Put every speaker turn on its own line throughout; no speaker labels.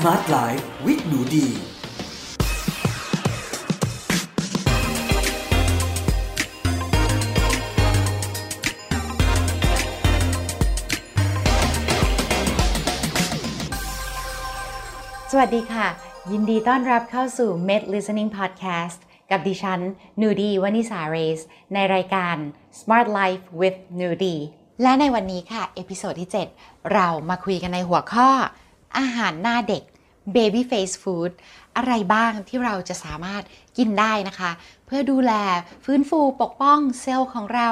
Smart Life with หนูดี
สวัสดีค่ะ ยินดีต้อนรับเข้าสู่ Med Listening Podcast กับดิฉันหนูดี วนิษาเรซ ในรายการ Smart Life with นูดีและในวันนี้ค่ะ episode ที่ 7 เรามาคุยกันในหัวข้อ อาหารหน้าเด็ก Baby Face Food อะไรบ้างที่เราจะสามารถกินได้นะคะ เพื่อดูแลฟื้นฟูปกป้องเซลล์ของเรา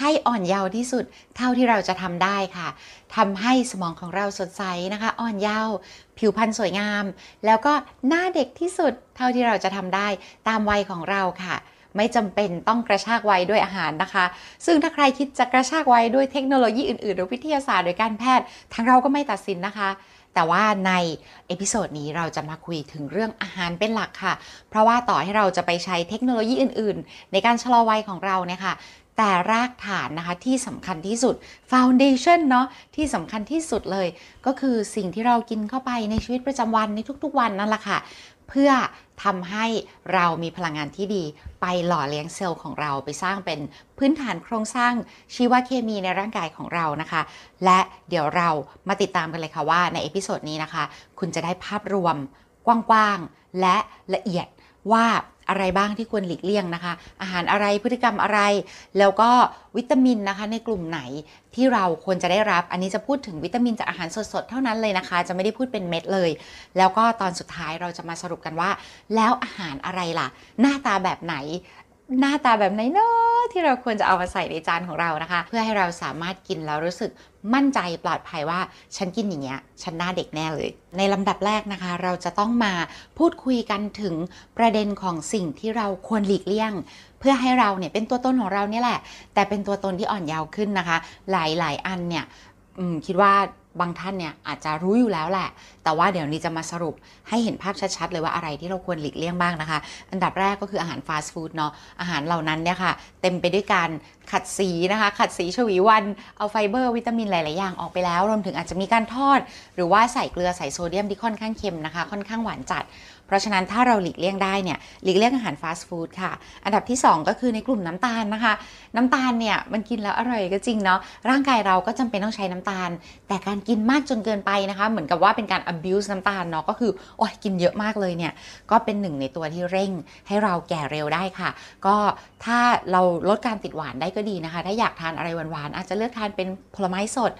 ให้อ่อนเยาว์ที่สุดเท่าที่เราจะทำได้ค่ะทำให้สมองของเราสดใสนะคะ อ่อนเยาว์ผิวพรรณสวยงาม แล้วก็หน้าเด็กที่สุดเท่าที่เราจะทำได้ตามวัยของเราค่ะไม่จำเป็นต้องกระชากวัยด้วยอาหารนะคะ ซึ่งถ้าใครคิดจะกระชากวัยด้วยเทคโนโลยีอื่น ๆ หรือวิทยาศาสตร์หรือการแพทย์ ทางเราก็ไม่ตัดสินนะคะ แต่ว่าใน episode นี้เราจะมาคุยถึงเรื่องอาหารเป็นหลักค่ะ เพราะว่าต่อให้เราจะไปใช้เทคโนโลยีอื่น ๆ ในการชะลอวัยของเราเนี่ยค่ะแต่รากฐานนะคะที่สำคัญที่สุด foundation เนาะที่สำคัญที่สุดเลย ก็คือสิ่งที่เรากินเข้าไปในชีวิตประจำวันในทุกๆวันนั่นแหละค่ะ เพื่อ ทำให้เรามีพลังงานที่ดี ไปหล่อเลี้ยงเซลล์ของเราไปสร้างเป็นพื้นฐานโครงสร้างชีวเคมีในร่างกายของเรานะคะ และเดี๋ยวเรามาติดตามกันเลยค่ะว่าใน episode นี้นะคะ คุณจะได้ภาพรวมกว้างๆและละเอียดว่าอะไรบ้างที่ควรหลีกเลี่ยงนะคะ อาหารอะไรพฤติกรรมอะไร แล้วก็วิตามินนะคะ ในกลุ่มไหนที่เราควรจะได้รับ อันนี้จะพูดถึงวิตามินจากอาหารสดๆ เท่านั้นเลยนะคะ จะไม่ได้พูดเป็นเม็ดเลย แล้วก็ตอนสุดท้ายเราจะมาสรุปกันว่า แล้วอาหารอะไรล่ะ หน้าตาแบบไหน หน้าตาแบบไหนเนาะที่เราควรจะเอามาใส่ในจานของเรานะคะ เพื่อให้เราสามารถกินแล้วรู้สึกมั่นใจปลอดภัยว่าฉันกินอย่างเงี้ยฉันหน้าเด็กแน่เลย ในลำดับแรกนะคะ เราจะต้องมาพูดคุยกันถึงประเด็นของสิ่งที่เราควรหลีกเลี่ยง เพื่อให้เราเนี่ยเป็นตัวตนของเราเนี่ยแหละ แต่เป็นตัวตนที่อ่อนเยาว์ขึ้นนะคะ หลายๆ อันเนี่ยคิดว่า บางท่านเนี่ยอาจจะรู้อยู่แล้วแหละ แต่ว่าเดี๋ยวนี้จะมาสรุปให้เห็นภาพชัดๆ เลยว่าอะไรที่เราควรหลีกเลี่ยงบ้างนะคะ อันดับแรกก็คืออาหารฟาสต์ฟู้ดเนาะ อาหารเหล่านั้นเนี่ยค่ะ เต็มไปด้วยการขัดสีนะคะ ขัดสีชวีวัน เอาไฟเบอร์วิตามินหลาย ๆ อย่างออกไปแล้ว รวมถึงอาจจะมีการทอด หรือว่าใส่เกลือใส่โซเดียมที่ค่อนข้างเค็มนะคะ ค่อนข้างหวานจัด ราะฉะนั้นถ้าเราหลีกเลี่ยงได้เนี่ยหลีกเลี่ยงอาหารฟาสต์ฟู้ดค่ะ อันดับที่ 2 ก็คือในกลุ่มน้ำตาลนะคะ น้ำตาลเนี่ยมันกินแล้วอร่อยก็จริงเนาะร่างกายเราก็จำเป็นต้องใช้น้ำตาล แต่การกินมากจนเกินไปนะคะ เหมือนกับว่าเป็นการ abuse น้ำตาลเนาะก็คือโอ้ยกินเยอะมากเลยเนี่ยก็เป็นหนึ่งในตัวที่เร่งให้เราแก่เร็วได้ค่ะ ก็ถ้าเราลดการติดหวานได้ก็ดีนะคะ ถ้าอยากทานอะไรหวานๆอาจจะเลือกทานเป็นผลไม้สด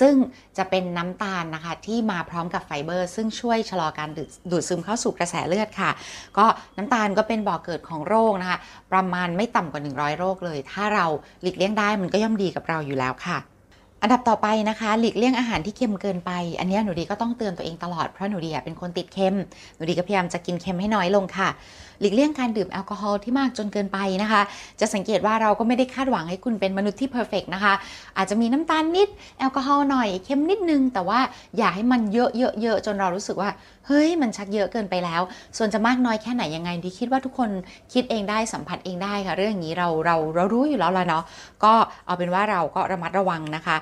ซึ่งจะเป็นน้ำตาลนะคะที่มาพร้อมกับไฟเบอร์ ซึ่งช่วยชะลอการดูดซึมเข้าสู่กระแสเลือดค่ะ ก็น้ำตาลก็เป็นบ่อเกิดของโรคนะคะ ประมาณไม่ต่ำกว่า 100 โรคเลย ถ้าเราหลีกเลี่ยงได้มันก็ย่อมดีกับเราอยู่แล้วค่ะ อันดับต่อไปนะคะ หลีกเลี่ยงอาหารที่เค็มเกินไป อันนี้หนูดีก็ต้องเตือนตัวเองตลอดเพราะหนูดีเป็นคนติดเค็มหนูดีก็พยายามจะกินเค็มให้น้อยลงค่ะ หลีกเลี่ยงการดื่มแอลกอฮอล์ที่มากจนเกินไปนะคะ จะสังเกตว่าเราก็ไม่ได้คาดหวังให้คุณเป็นมนุษย์ที่ perfect นะคะ อาจจะมีน้ำตาลนิดแอลกอฮอล์หน่อยเค็มนิดนึง แต่ว่าอย่าให้มันเยอะเยอะเยอะจนเรารู้สึกว่าเฮ้ยมันชักเยอะเกินไปแล้ว ส่วนจะมากน้อยแค่ไหนยังไงดีคิดว่าทุกคนคิดเองได้สัมผัสเองได้ค่ะ เรื่องนี้เราเราเรารู้อยู่แล้วละเนาะก็เอาเป็นว่าเราก็ระมัดระวังนะคะ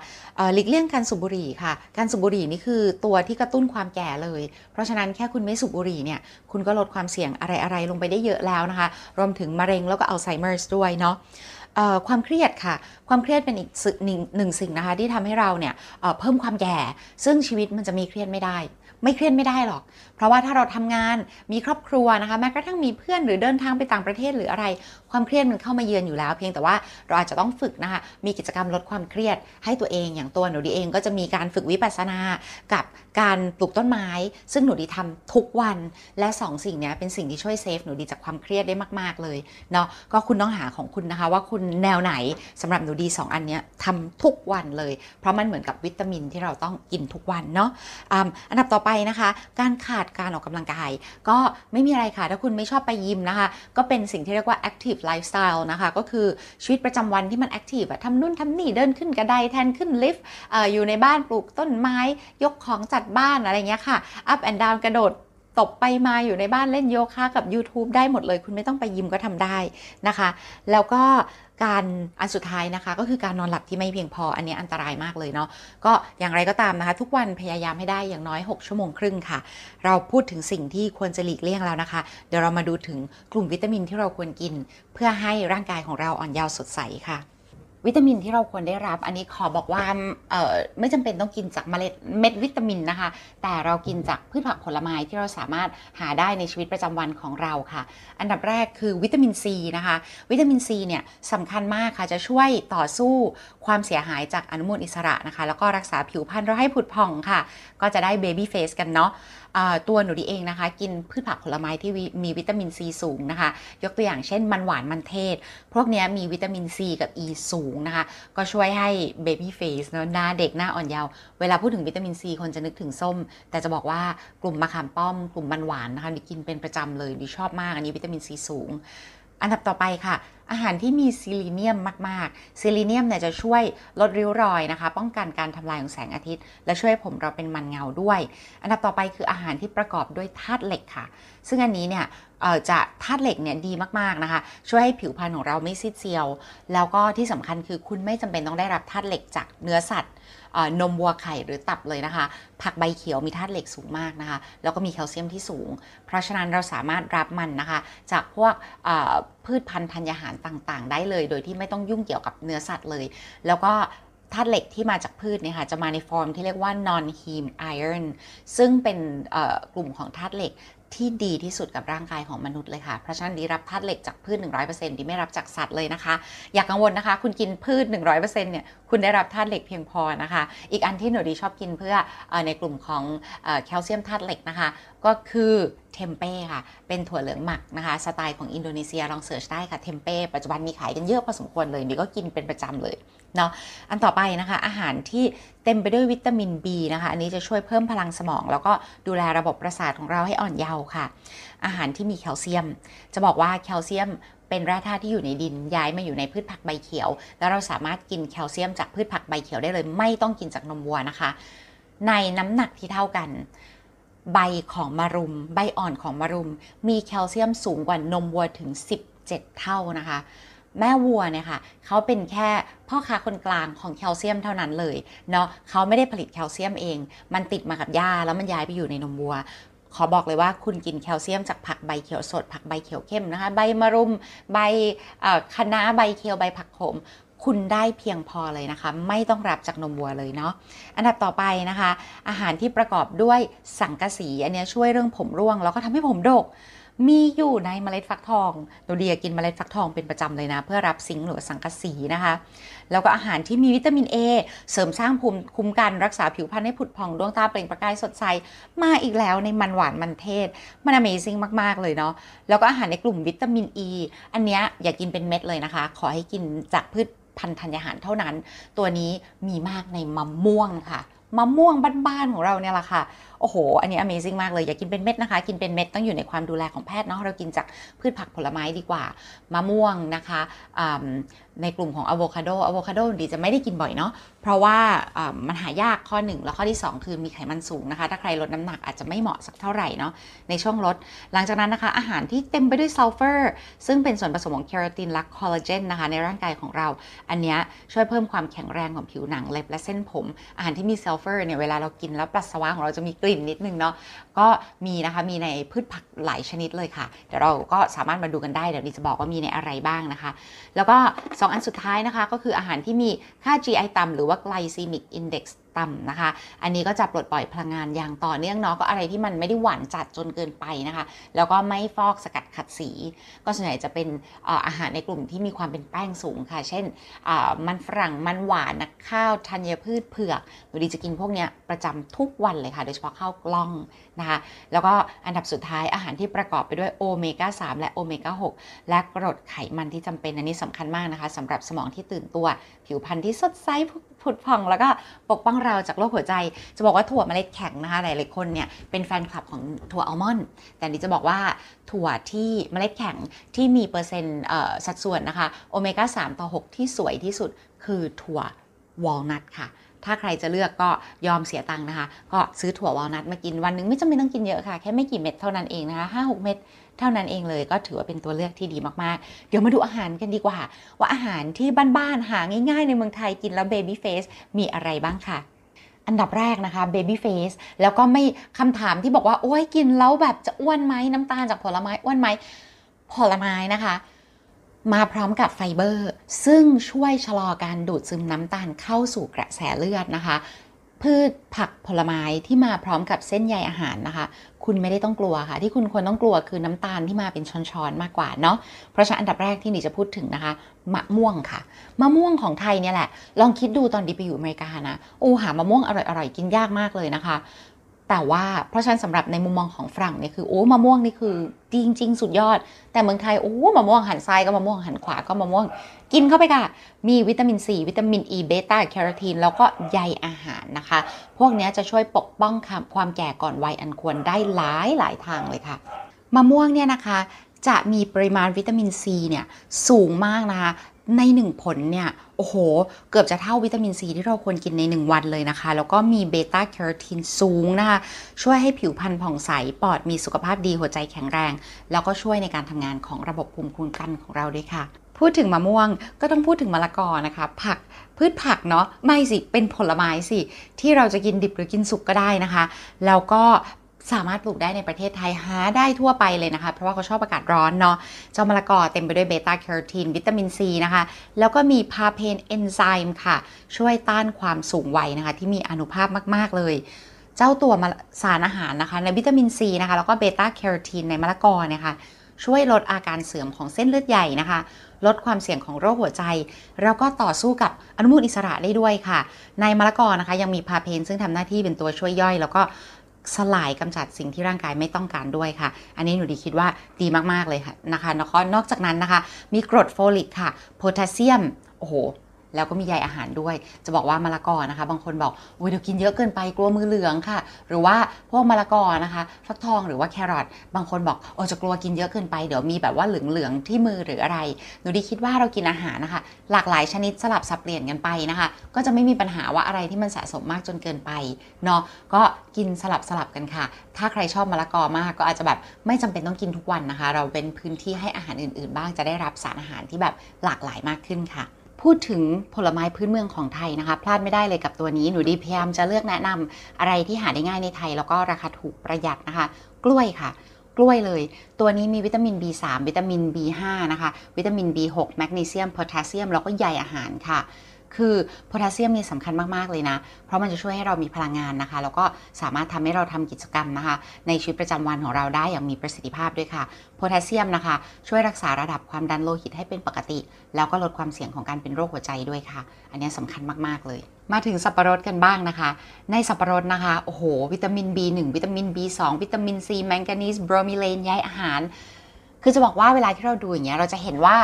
หลีกเลี่ยงการสูบบุหรี่ค่ะ การสูบบุหรี่นี่คือตัวที่กระตุ้นความแก่เลย เพราะฉะนั้นแค่คุณไม่สูบบุหรี่เนี่ย คุณก็ลดความเสี่ยงอะไรๆลงไปได้เยอะแล้วนะคะ รวมถึงมะเร็งแล้วก็อัลไซเมอร์ด้วยเนาะความเครียดค่ะ ความเครียดเป็นอีกหนึ่งหนึ่งสิ่งนะคะที่ทำให้เราเนี่ยเพิ่มความแก่ ซึ่งชีวิตมันจะมีเครียดไม่ได้ ไม่เครียดไม่ได้หรอกเพราะว่าถ้าเราทำงานมีครอบครัวนะคะแม้กระทั่งมีเพื่อนหรือเดินทางไปต่างประเทศหรืออะไร ความเครียดมันเข้ามาเยือนอยู่แล้ว เพียงแต่ว่าเราอาจจะต้องฝึกนะคะมีกิจกรรมลดความเครียดให้ตัวเองอย่างตัวหนูดีเองก็จะมีการฝึกวิปัสสนากับการปลูกต้นไม้ ซึ่งหนูดีทำทุกวันและ 2 สิ่งนี้เป็นสิ่งที่ช่วยเซฟหนูดีจากความเครียดได้มาก ๆเลยเนาะก็คุณต้องหาของคุณนะคะว่าคุณแนวไหนสำหรับหนูดี 2 อันนี้ทำทุกวันเลย เพราะมันเหมือนกับวิตามินที่เราต้องกินทุกวันเนาะอันดับต่อไปนะคะ การขาดการออกกำลังกาย ก็ไม่มีอะไรค่ะ ถ้าคุณไม่ชอบไปยิมนะคะ ก็เป็นสิ่งที่เรียกว่า active lifestyle นะคะ ก็คือชีวิตประจำวันที่มัน active อะทำนู่นทำนี่เดินขึ้นกระไดแทนขึ้นลิฟต์อยู่ในบ้านปลูกต้นไม้ยกของจัดบ้านอะไรเงี้ยค่ะ up and down กระโดดตบไปมาอยู่ในบ้านเล่นโยคะกับ YouTube ได้หมดเลย คุณไม่ต้องไปยิมก็ทำได้นะคะ แล้วก็ การอันสุดท้ายนะคะ ก็คือการนอนหลับที่ไม่เพียงพออันนี้อันตรายมากเลยเนาะก็อย่างไรก็ตามนะคะ ทุกวันพยายามให้ได้อย่างน้อย 6 ชั่วโมงครึ่งค่ะ เราพูดถึงสิ่งที่ควรจะหลีกเลี่ยงแล้วนะคะ เดี๋ยวเรามาดูถึงกลุ่มวิตามินที่เราควรกิน เพื่อให้ร่างกายของเราอ่อนเยาว์สดใสค่ะ วิตามินที่เราควรได้รับ อันนี้ขอบอกว่าเอ่อไม่จำเป็นต้องกินจากเมล็ดเม็ดวิตามินนะคะ แต่เรากินจากพืชผักผลไม้ที่เราสามารถหาได้ในชีวิตประจำวันของเราค่ะ อันดับแรกคือวิตามินซีนะคะ วิตามินซีเนี่ยสำคัญมากค่ะจะช่วยต่อสู้ ความเสียหายจากอนุมูลอิสระนะคะ แล้วก็รักษาผิวพรรณเราให้ผุดผ่องค่ะ ก็จะได้เบบี้เฟสกันเนาะตัวหนูดีเองนะคะ กินพืชผักผลไม้ที่มีวิตามินซีสูงนะคะ ยกตัวอย่างเช่นมันหวานมันเทศ พวกนี้มีวิตามินซีกับ E สูงนะคะ ก็ช่วยให้ baby face เนาะหน้าเด็กหน้าอ่อนเยาว์เวลาพูดถึงวิตามินซีคนจะนึกถึงส้ม แต่จะบอกว่ากลุ่มมะขามป้อม กลุ่มมันหวานนะคะดีกินเป็นประจำเลยดีชอบมากอันนี้วิตามินซีสูง อันดับต่อไปค่ะ อาหารที่มีซีลีเนียมมากๆ ซีลีเนียมเนี่ยจะช่วยลดริ้วรอยนะคะ ป้องกันการทำลายของแสงอาทิตย์ และช่วยให้ผมเราเป็นมันเงาด้วย อันดับต่อไปคืออาหารที่ประกอบด้วยธาตุเหล็กค่ะ ซึ่งอันนี้เนี่ยจะธาตุเหล็กเนี่ยดีมาก ๆ นะคะ ช่วยให้ผิวพรรณของเราไม่ซีดเซียว แล้วก็ที่สำคัญคือคุณไม่จำเป็นต้องได้รับธาตุเหล็กจากเนื้อสัตว์ นมวัวไข่หรือตับเลยนะคะ ผักใบเขียวมีธาตุเหล็กสูงมากนะคะ แล้วก็มีแคลเซียมที่สูง เพราะฉะนั้นเราสามารถรับมันนะคะ จากพวกพืชพันธุ์ธัญญาหารต่างๆ ได้เลย โดยที่ไม่ต้องยุ่งเกี่ยวกับเนื้อสัตว์เลย แล้วก็ธาตุเหล็กที่มาจากพืชเนี่ยค่ะจะมาในฟอร์มที่เรียกว่า non heme iron ซึ่งเป็นกลุ่มของธาตุเหล็ก ที่ดีที่สุดกับร่างกายของมนุษย์เลยค่ะเพราะฉะนั้นดีรับธาตุเหล็กจากพืช 100%ดีไม่รับจากสัตว์เลยนะคะ อย่ากกังวลนะคะ คุณกินพืช 100%เนี่ยคุณได้รับธาตุเหล็กเพียงพอนะคะ อีกอันที่หนูดีชอบกินเพื่ออในกลุ่มของอแคลเซียมธาตุเหล็กนะคะ ก็คือ เทมเป้ค่ะ เป็นถั่วเหลืองหมักนะคะ สไตล์ของอินโดนีเซียลองเสิร์ชได้ค่ะ เทมเป้ปัจจุบันมีขายกันเยอะพอสมควรเลยดีก็กินเป็นประจำเลยเนาะ อันต่อไปนะคะ อาหารที่เต็มไปด้วยวิตามิน B นะคะ อันนี้จะช่วยเพิ่มพลังสมอง แล้วก็ดูแลระบบประสาทของเราให้อ่อนเยาว์ค่ะ อาหารที่มีแคลเซียม จะบอกว่าแคลเซียมเป็นแร่ธาตุที่อยู่ในดินย้ายมาอยู่ในพืชผักใบเขียว แล้วเราสามารถกินแคลเซียมจากพืชผักใบเขียวได้เลย ไม่ต้องกินจากนมวัวนะคะ ในน้ำหนักที่เท่ากัน ใบของมะรุม ใบอ่อนของมะรุม มีแคลเซียมสูงกว่านมวัวถึง 17 เท่านะคะ แม่วัวเนี่ยค่ะเขาเป็นแค่พ่อค้าคนกลางของแคลเซียมเท่านั้นเลยเนาะเขาไม่ได้ผลิตแคลเซียมเอง มันติดมากับหญ้าแล้วมันย้ายไปอยู่ในนมวัวขอบอกเลยว่าคุณกินแคลเซียมจากผักใบเขียวสด ผักใบเขียวเข้มนะคะ ใบมะรุม ใบคะน้าใบเขียวใบผักโขม คุณได้เพียงพอเลยนะคะ ไม่ต้องรับจากนมวัวเลยเนาะอันดับต่อไปนะคะ อาหารที่ประกอบด้วยสังกะสีอันนี้ช่วยเรื่องผมร่วง แล้วก็ทำให้ผมดก มีอยู่ในเมล็ดฟักทองโดเดียกินเมล็ดฟักทองเป็นประจำเลยนะ เพื่อรับซิงค์หรือสังกะสีนะคะ แล้วก็อาหารที่มีวิตามิน A เสริมสร้างภูมิคุ้มกันรักษาผิวพรรณให้ผุดผ่องดวงตาเปล่งประกายสดใสมาอีกแล้วในมันหวานมันเทศ มัน Amazing มาก ๆ เลยเนาะแล้วก็อาหารในกลุ่มวิตามิน E อันเนี้ยอย่ากินเป็นเม็ดเลยนะคะ ขอให้กินจากพืช พันธัญญาหารเท่านั้น ตัวนี้มีมากในมะม่วงค่ะมะม่วงบ้านๆของเราเนี่ยแหละค่ะ อ้โห อันนี้ Amazing มากเลยอย่ากินเป็นเม็ดนะคะ กินเป็นเม็ดต้องอยู่ในความดูแลของแพทย์เนาะเรากินจากพืชผักผลไม้ดีกว่ามะม่วงนะคะในกลุ่มของอะโวคาโดอะโวคาโดดีจะไม่ได้กินบ่อยเนาะเพราะว่ามันหายากข้อหนึ่งแล้วข้อที่ 2 คือมีไขมันสูงนะคะ ถ้าใครลดน้ำหนักอาจจะไม่เหมาะสักเท่าไหร่เนาะในช่วงลด หลังจากนั้นนะคะ อาหารที่เต็มไปด้วยซัลเฟอร์ซึ่งเป็นส่วนผสมของเคราตินและคอลลาเจนนะคะในร่างกายของเรา อันนี้ช่วยเพิ่มความแข็งแรงของผิวหนังเล็บและเส้นผม อาหารที่มีซัลเฟอร์เนี่ยเวลาเรากินแล้วปัสสาวะของเราจะมีกลิ่นนิดนึงเนาะก็มีนะคะมีในพืชผักหลายชนิดเลยค่ะ เดี๋ยวเราก็สามารถมาดูกันได้เดี๋ยวดีจะบอกว่ามีในอะไรบ้างนะคะ แล้วก็ 2 อันสุดท้ายนะคะก็คืออาหารที่มีค่า GI ต่ำหรือว่า glycemic index ต่ำนะคะ อันนี้ก็จะปลดปล่อยพลังงานอย่างต่อเนื่องเนาะก็อะไรที่มันไม่ได้หวานจัดจนเกินไปนะคะ แล้วก็ไม่ฟอกสกัดขัดสี ก็ส่วนใหญ่จะเป็นอาหารในกลุ่มที่มีความเป็นแป้งสูงค่ะ เช่นมันฝรั่งมันหวานนะข้าวธัญพืชเผือกหนูดีจะกินพวกเนี้ยประจำทุกวันเลยค่ะ โดยเฉพาะข้าวกล้องนะคะ แล้วก็อันดับสุดท้ายอาหารที่ประกอบไปด้วยโอเมก้า3และโอเมก้า6และกรดไขมันที่จำเป็นอันนี้สำคัญมากนะคะสำหรับสมองที่ตื่นตัว ผิวพรรณที่สดใสผุดผ่อง แล้วก็ปกป้องราจากโรคหัวใจ จะบอกว่าถั่วเมล็ดแข็งนะคะหลายๆคนเนี่ยเป็นแฟนคลับของถั่วอัลมอนด์แต่ดิจะบอกว่าถั่วที่เมล็ดแข็งที่มีเปอร์เซ็นต์สัดส่วนนะคะโอเมก้า3ต่อ 6 ที่สวยที่สุดคือถั่ววอลนัทค่ะถ้าใครจะเลือกก็ยอมเสียตังค์นะคะ ก็ซื้อถั่ววอลนัทมากินวันหนึ่งไม่จำเป็นต้องกินเยอะค่ะ แค่ไม่กี่เม็ดเท่านั้นเองนะคะห้าหกเม็ดเท่านั้นเองเลยก็ถือว่าเป็นตัวเลือกที่ดีมากๆ เดี๋ยวมาดูอาหารกันดีกว่า ว่าอาหารที่บ้านๆหาง่ายๆ ในเมืองไทยกินแล้ว baby face มีอะไรบ้างค่ะ อันดับแรกนะคะ baby face แล้วก็ไม่คำถามที่บอกว่า โอ้ยกินแล้วแบบจะอ้วนไหมน้ำตาลจากผลไม้อ้วนไหมผลไม้นะคะ มาพร้อมกับไฟเบอร์ ซึ่งช่วยชะลอการดูดซึมน้ำตาลเข้าสู่กระแสเลือดนะคะ พืชผักผลไม้ที่มาพร้อมกับเส้นใยอาหารนะคะ คุณไม่ได้ต้องกลัวค่ะ ที่คุณควรต้องกลัวคือน้ำตาลที่มาเป็นช้อนๆมากกว่าเนาะเพราะฉะนั้นอันดับแรกที่หนีจะพูดถึงนะคะมะม่วงค่ะมะม่วงของไทยเนี่ยแหละลองคิดดูตอนดีไปอยู่อเมริกานะโอ้หามะม่วงอร่อยๆกินยากมากเลยนะคะ แต่ว่าเพราะฉะนั้นสำหรับในมุมมองของฝรั่งเนี่ยคือโอ้มะม่วงนี่คือจริงๆสุดยอด แต่เมืองไทยโอ้มะม่วงหันซ้ายก็มะม่วงหันขวาก็มะม่วง กินเข้าไปค่ะมีวิตามินซีวิตามินอีเบต้าแคโรทีนแล้วก็ใยอาหารนะคะ พวกนี้จะช่วยปกป้องความแก่ก่อนวัยอันควรได้หลายหลายทางเลยค่ะมะม่วงเนี่ยนะคะจะมีปริมาณวิตามินซีเนี่ยสูงมากนะคะ ในหนึ่งผลเนี่ย โอ้โห เกือบจะเท่าวิตามินซีที่เราควรกินใน 1 วันเลยนะคะ แล้วก็มีเบต้าแคโรทีนสูงนะคะ ช่วยให้ผิวพรรณผ่องใส ปอดมีสุขภาพดีหัวใจแข็งแรง แล้วก็ช่วยในการทำงานของระบบภูมิคุ้มกันของเราด้วยค่ะ พูดถึงมะม่วงก็ต้องพูดถึงมะละกอนะคะ ผักพืชผักเนาะไม่สิเป็นผลไม้สิ ที่เราจะกินดิบหรือกินสุกก็ได้นะคะ แล้วก็ สามารถปลูกได้ในประเทศไทยหาได้ทั่วไปเลยนะคะ เพราะว่าเขาชอบอากาศร้อนเนาะเจ้ามะละกอเต็มไปด้วยเบต้าแคโรทีนวิตามินซีนะคะ แล้วก็มี papain เอนไซม์ค่ะ ช่วยต้านความสูงวัยนะคะ ที่มีอานุภาพมาก ๆ เลยเจ้าตัวสารอาหารนะคะในวิตามินซีนะคะแล้วก็เบต้าแคโรทีนในมะละกอเนี่ยค่ะช่วยลดอาการเสื่อมของเส้นเลือดใหญ่นะคะ ลดความเสี่ยงของโรคหัวใจ แล้วก็ต่อสู้กับอนุมูลอิสระได้ด้วยค่ะ ในมะละกอนะคะ ยังมี papain ซึ่งทำหน้าที่เป็นตัวช่วยย่อย แล้วก็ สลายกำจัดสิ่งที่ร่างกายไม่ต้องการด้วยค่ะ อันนี้หนูดีคิดว่าดีมากๆเลยค่ะนะคะนอกจากนั้นนะคะ มีกรดโฟลิกค่ะ โพแทสเซียม โอ้โห แล้วก็มีใยอาหารด้วย จะบอกว่ามะละกอนะคะ บางคนบอกโอ้ยเดี๋ยวกินเยอะเกินไปกลัวมือเหลืองค่ะ หรือว่าพวกมะละกอนะคะ ฟักทองหรือว่าแครอทบางคนบอกโอ้จะกลัวกินเยอะเกินไปเดี๋ยวมีแบบว่าเหลืองๆที่มือหรืออะไรหนูดีคิดว่าเรากินอาหารนะคะ หลากหลายชนิดสลับสับเปลี่ยนกันไปนะคะ ก็จะไม่มีปัญหาว่าอะไรที่มันสะสมมากจนเกินไปเนาะก็กินสลับสลับกันค่ะ ถ้าใครชอบมะละกอมากก็อาจจะแบบไม่จำเป็นต้องกินทุกวันนะคะ เราเป็นพื้นที่ให้อาหารอื่น ๆ บ้างจะได้รับสารอาหารที่แบบหลากหลายมากขึ้นค่ะ พูดถึงผลไม้พื้นเมืองของไทยนะคะ พลาดไม่ได้เลยกับตัวนี้หนูดีพยายามจะเลือกแนะนำอะไรที่หาได้ง่ายในไทย แล้วก็ราคาถูกประหยัดนะคะ กล้วยค่ะ กล้วยเลย ตัวนี้มีวิตามิน B3 วิตามิน B5 นะคะ วิตามิน B6 แมกนีเซียมโพแทสเซียมแล้วก็ใยอาหารค่ะ คือโพแทสเซียมนี่สำคัญมาก ๆ เลยนะ เพราะมันจะช่วยให้เรามีพลังงานนะคะ แล้วก็สามารถทำให้เราทำกิจกรรมนะคะ ในชีวิตประจำวันของเราได้อย่างมีประสิทธิภาพด้วยค่ะ โพแทสเซียมนะคะ ช่วยรักษาระดับความดันโลหิตให้เป็นปกติ แล้วก็ลดความเสี่ยงของการเป็นโรคหัวใจด้วยค่ะ อันนี้สำคัญมาก ๆ เลยมาถึงสับปะรดกันบ้างนะคะ ในสับปะรดนะคะ โอ้โห วิตามิน B1 วิตามิน B2 วิตามิน C แมงกานีส bromelain ใยอาหาร คือจะบอกว่าเวลาที่เราดูอย่างเงี้ยเราจะเห็นว่า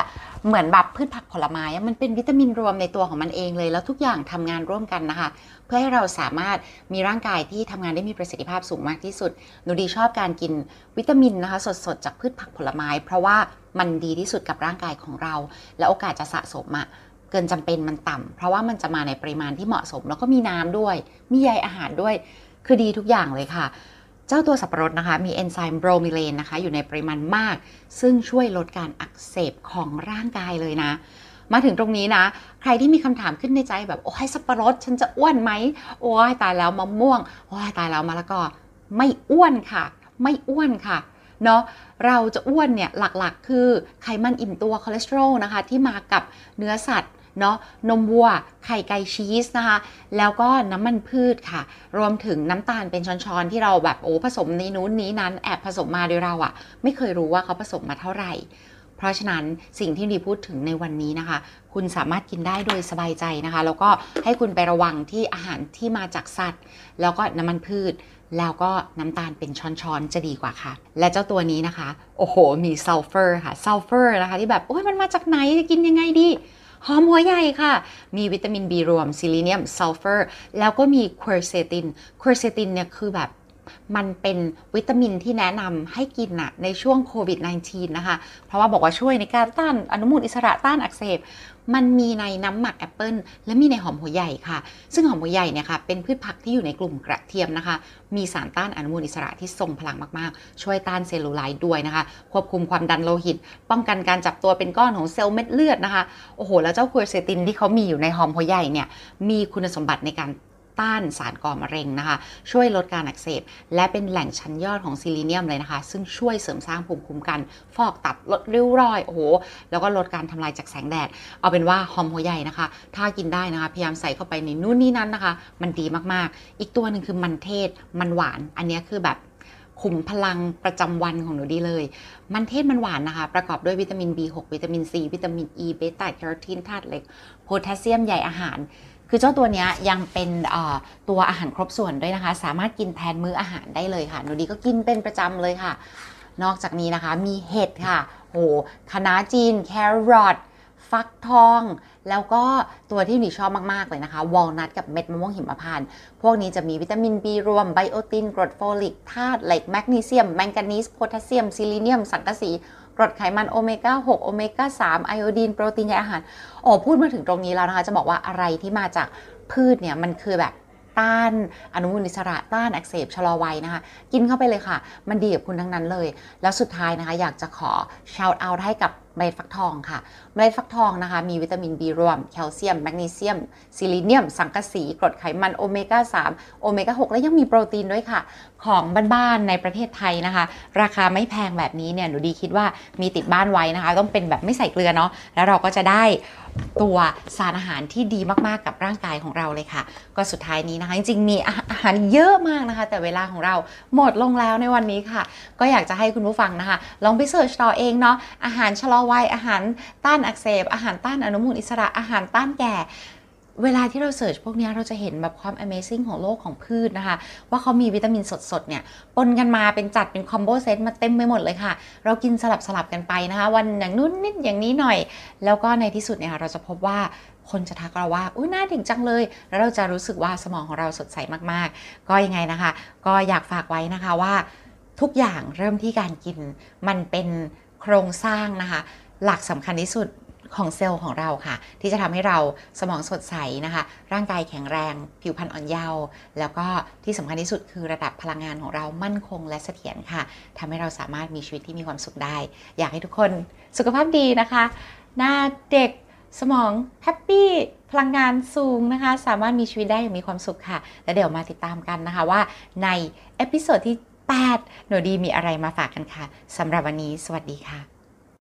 เหมือนแบบพืชผักผลไม้มันเป็นวิตามินรวมในตัวของมันเองเลย แล้วทุกอย่างทำงานร่วมกันนะคะ เพื่อให้เราสามารถมีร่างกายที่ทำงานได้มีประสิทธิภาพสูงมากที่สุดหนูดีชอบการกินวิตามินนะคะ สดๆ จากพืชผักผลไม้ เพราะว่ามันดีที่สุดกับร่างกายของเรา และโอกาสจะสะสมอะเกินจำเป็นมันต่ำเพราะว่ามันจะมาในปริมาณที่เหมาะสม แล้วก็มีน้ำด้วย มีใยอาหารด้วย คือดีทุกอย่างเลยค่ะ เจ้าตัวสับปะรดนะคะ มีเอนไซม์ bromelain นะคะ อยู่ในปริมาณมาก ซึ่งช่วยลดการอักเสบของร่างกายเลยนะ มาถึงตรงนี้นะ ใครที่มีคำถามขึ้นในใจแบบ โอ้ยสับปะรด ฉันจะอ้วนไหม โอ้ยตายแล้วมะม่วง โอ้ยตายแล้วมะละกอ ไม่อ้วนค่ะ ไม่อ้วนค่ะเนาะเราจะอ้วนเนี่ยหลักๆ คือไขมันอิ่มตัวคอเลสเตอรอลนะคะ ที่มากับเนื้อสัตว์ เนาะนมวัว ไข่ไก่ชีสนะคะ แล้วก็น้ำมันพืชค่ะ รวมถึงน้ำตาลเป็นช้อนๆ ที่เราแบบโอ้ผสมในนู้นนี้นั้นแอบผสมมาโดยเราอะไม่เคยรู้ว่าเขาผสมมาเท่าไหร่ เพราะฉะนั้นสิ่งที่ดีพูดถึงในวันนี้นะคะ คุณสามารถกินได้โดยสบายใจนะคะ แล้วก็ให้คุณไประวังที่อาหารที่มาจากสัตว์ แล้วก็น้ำมันพืชแล้วก็น้ำตาลเป็นช้อนๆ จะดีกว่าค่ะ และเจ้าตัวนี้นะคะ โอ้โห มีซัลเฟอร์ค่ะซัลเฟอร์นะคะ ที่แบบ โอ้ยมันมาจากไหน จะกินยังไงดี หอมหัวใหญ่ค่ะ มีวิตามิน B รวมซีลีเนียมซัลเฟอร์ แล้วก็มี quercetin quercetin เนี่ยคือแบบมันเป็นวิตามินที่แนะนำให้กินนะในช่วงโควิด -19 นะคะ เพราะว่าบอกว่าช่วยในการต้านอนุมูลอิสระต้านอักเสบ มันมีในน้ำหมักแอปเปิลและมีในหอมหัวใหญ่ค่ะ ซึ่งหอมหัวใหญ่เนี่ยค่ะเป็นพืชผักที่อยู่ในกลุ่มกระเทียมนะคะ มีสารต้านอนุมูลอิสระที่ทรงพลังมากๆ ช่วยต้านเซลลูไลท์ด้วยนะคะ ควบคุมความดันโลหิต ป้องกันการจับตัวเป็นก้อนของเซลล์เม็ดเลือดนะคะ โอ้โห แล้วเจ้า quercetin ที่เขามีอยู่ในหอมหัวใหญ่เนี่ยมีคุณสมบัติในการ ต้านสารก่อมะเร็งนะคะ ช่วยลดการอักเสบ และเป็นแหล่งชั้นยอดของซีลีเนียมเลยนะคะ ซึ่งช่วยเสริมสร้างภูมิคุ้มกัน ฟอกตับลดริ้วรอยโอ้โหแล้วก็ลดการทำลายจากแสงแดด เอาเป็นว่าหอมหัวใหญ่นะคะ ถ้ากินได้นะคะ พยายามใส่เข้าไปในนู่นนี่นั้นนะคะ มันดีมากๆ อีกตัวหนึ่งคือมันเทศมันหวาน อันนี้คือแบบ ขุมพลังประจำวันของหนูดีเลย มันเทศมันหวานนะคะ ประกอบด้วยวิตามิน B6 วิตามิน C วิตามิน E เบต้าแคโรทีนธาตุเหล็กโพแทสเซียมใยอาหาร คือเจ้าตัวเนี้ยยังเป็นตัวอาหารครบส่วนด้วยนะคะ สามารถกินแทนมื้ออาหารได้เลยค่ะ หนูดีก็กินเป็นประจำเลยค่ะ นอกจากนี้นะคะมีเห็ดค่ะโหคะน้าจีน แครอท ฟักทอง แล้วก็ตัวที่หนูชอบมาก ๆ เลยนะคะ วอลนัทกับเม็ดมะม่วงหิมพานต์พวกนี้จะมีวิตามิน B รวมไบโอตินกรดโฟลิกธาตุเหล็กแมกนีเซียม แมงกานีสโพแทสเซียมซีลีเนียม สังกะสีกรดไขมันโอเมก้า 6 โอเมก้า 3 ไอโอดีน โปรตีนใยอาหาร โอ้พูดมาถึงตรงนี้แล้วนะคะ จะบอกว่าอะไรที่มาจากพืชเนี่ยมันคือแบบ ต้านอนุมูลอิสระต้านอักเสบชะลอวัยนะคะ กินเข้าไปเลยค่ะ มันดีกับคุณทั้งนั้นเลย แล้วสุดท้ายนะคะ อยากจะขอ shout out ให้กับเมล็ดฟักทองค่ะ เมล็ดฟักทองนะคะ มีวิตามิน B รวม แคลเซียม แมกนีเซียม ซิลิเนียม สังกะสี กรดไขมันโอเมก้า 3 โอเมก้า 6 และยังมีโปรตีนด้วยค่ะ ของบ้านๆ ในประเทศไทยนะคะ ราคาไม่แพงแบบนี้เนี่ย หนูดีคิดว่ามีติดบ้านไว้นะคะ ต้องเป็นแบบไม่ใส่เกลือเนาะ แล้วเราก็จะได้ตัวสารอาหารที่ดีมากๆกับร่างกายของเราเลยค่ะ ก็สุดท้ายนี้นะคะ จริงๆมีอาหารเยอะมากนะคะ แต่เวลาของเราหมดลงแล้วในวันนี้ค่ะ ก็อยากจะให้คุณผู้ฟังนะคะ ลองไปเสิร์ชต่อเองเนาะอาหารชะลอวัยอาหารต้านอักเสบ อาหารต้านอนุมูลอิสระอาหารต้านแก่ เวลาที่เราเสิร์ชพวกนี้เราจะเห็นแบบความ Amazing ของโลกของพืชนะคะ ว่าเขามีวิตามินสดๆเนี่ยปนกันมาเป็นจัดเป็นคอมโบเซตมาเต็มไปหมดเลยค่ะ เรากินสลับสลับกันไปนะคะ วันอย่างนู้นนิดอย่างนี้หน่อย แล้วก็ในที่สุดเนี่ยเราจะพบว่าคนจะทักเราว่า อุ้ยน้าเด็กจังเลย แล้วเราจะรู้สึกว่าสมองของเราสดใสมากๆ ก็ยังไงนะคะ ก็อยากฝากไว้นะคะว่า ทุกอย่างเริ่มที่การกินมันเป็นโครงสร้างนะคะ หลักสำคัญที่สุด ของเซลล์ของเราค่ะ ที่จะทำให้เราสมองสดใสนะคะ ร่างกายแข็งแรง ผิวพรรณอ่อนเยาว์แล้วก็ที่สำคัญที่สุดคือระดับพลังงานของเรามั่นคงและเสถียรค่ะทำให้เราสามารถมีชีวิตที่มีความสุขได้ อยากให้ทุกคนสุขภาพดีนะคะ หน้าเด็กสมอง happy พลังงานสูงนะคะ สามารถมีชีวิตได้อย่างมีความสุขค่ะ และเดี๋ยวมาติดตามกันนะคะว่าใน episode ที่ 8 หนูดีมีอะไรมาฝากกันค่ะสำหรับวันนี้ สวัสดีค่ะ